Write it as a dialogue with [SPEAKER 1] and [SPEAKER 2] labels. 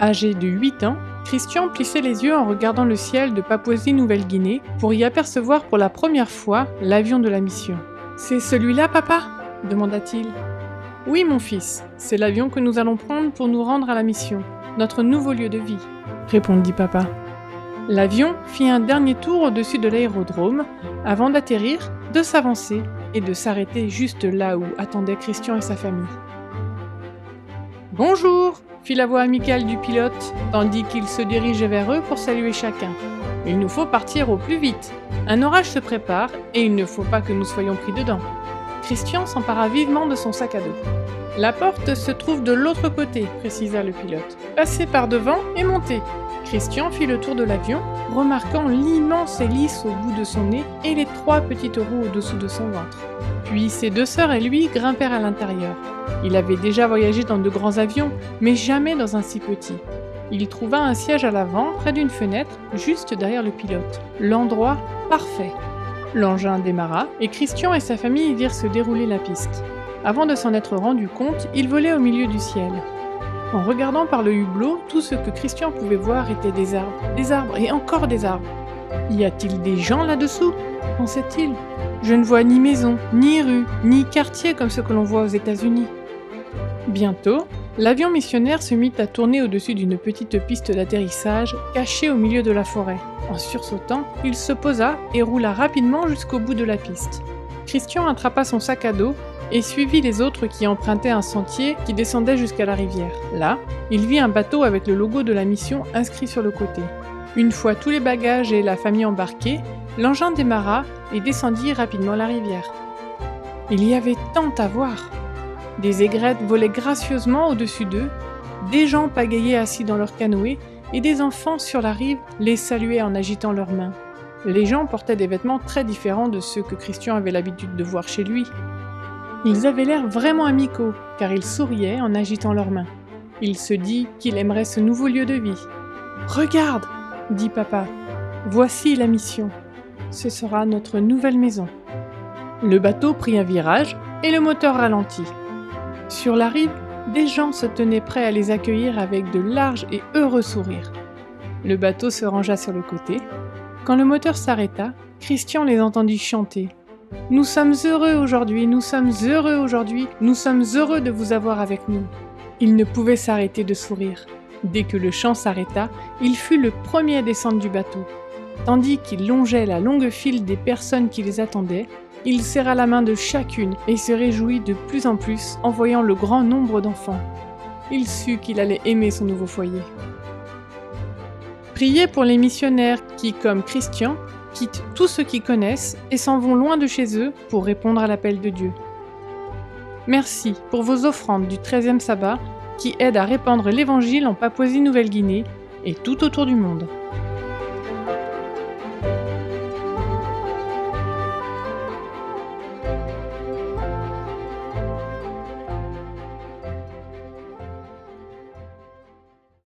[SPEAKER 1] Âgé de 8 ans, Christian plissait les yeux en regardant le ciel de Papouasie-Nouvelle-Guinée pour y apercevoir pour la première fois l'avion de la mission. C'est celui-là, papa? demanda-t-il. Oui, mon fils, c'est l'avion que nous allons prendre pour nous rendre à la mission, notre nouveau lieu de vie, répondit papa. L'avion fit un dernier tour au-dessus de l'aérodrome avant d'atterrir, de s'avancer et de s'arrêter juste là où attendaient Christian et sa famille. Bonjour fit la voix amicale du pilote, tandis qu'il se dirigeait vers eux pour saluer chacun. Il nous faut partir au plus vite. Un orage se prépare et il ne faut pas que nous soyons pris dedans. Christian s'empara vivement de son sac à dos. La porte se trouve de l'autre côté, précisa le pilote. Passez par devant et montez. Christian fit le tour de l'avion, remarquant l'immense hélice au bout de son nez et les trois petites roues au-dessous de son ventre. Puis ses deux sœurs et lui grimpèrent à l'intérieur. Il avait déjà voyagé dans de grands avions, mais jamais dans un si petit. Il trouva un siège à l'avant, près d'une fenêtre, juste derrière le pilote. L'endroit parfait. L'engin démarra, et Christian et sa famille virent se dérouler la piste. Avant de s'en être rendu compte, il volait au milieu du ciel. En regardant par le hublot, tout ce que Christian pouvait voir était des arbres, des arbres et encore des arbres. Y a-t-il des gens là-dessous pensait-il. Je ne vois ni maison, ni rue, ni quartier comme ce que l'on voit aux États-Unis. Bientôt, l'avion missionnaire se mit à tourner au-dessus d'une petite piste d'atterrissage cachée au milieu de la forêt. En sursautant, il se posa et roula rapidement jusqu'au bout de la piste. Christian attrapa son sac à dos et suivit les autres qui empruntaient un sentier qui descendait jusqu'à la rivière. Là, il vit un bateau avec le logo de la mission inscrit sur le côté. Une fois tous les bagages et la famille embarqués, l'engin démarra et descendit rapidement la rivière. Il y avait tant à voir. Des aigrettes volaient gracieusement au-dessus d'eux, des gens pagayaient assis dans leur canoë et des enfants sur la rive les saluaient en agitant leurs mains. Les gens portaient des vêtements très différents de ceux que Christian avait l'habitude de voir chez lui. Ils avaient l'air vraiment amicaux, car ils souriaient en agitant leurs mains. Il se dit qu'il aimerait ce nouveau lieu de vie. Regarde, dit papa, voici la mission. Ce sera notre nouvelle maison. Le bateau prit un virage et le moteur ralentit. Sur la rive, des gens se tenaient prêts à les accueillir avec de larges et heureux sourires. Le bateau se rangea sur le côté. Quand le moteur s'arrêta, Christian les entendit chanter nous sommes heureux aujourd'hui, nous sommes heureux aujourd'hui, nous sommes heureux de vous avoir avec nous. Il ne pouvait s'arrêter de sourire. Dès que le chant s'arrêta, il fut le premier à descendre du bateau. Tandis qu'il longeait la longue file des personnes qui les attendaient, il serra la main de chacune et se réjouit de plus en plus en voyant le grand nombre d'enfants. Il sut qu'il allait aimer son nouveau foyer. Priez pour les missionnaires qui, comme Christian, quittent tout ce qu'ils connaissent et s'en vont loin de chez eux pour répondre à l'appel de Dieu. Merci pour vos offrandes du 13e sabbat qui aident à répandre l'Évangile en Papouasie-Nouvelle-Guinée et tout autour du monde.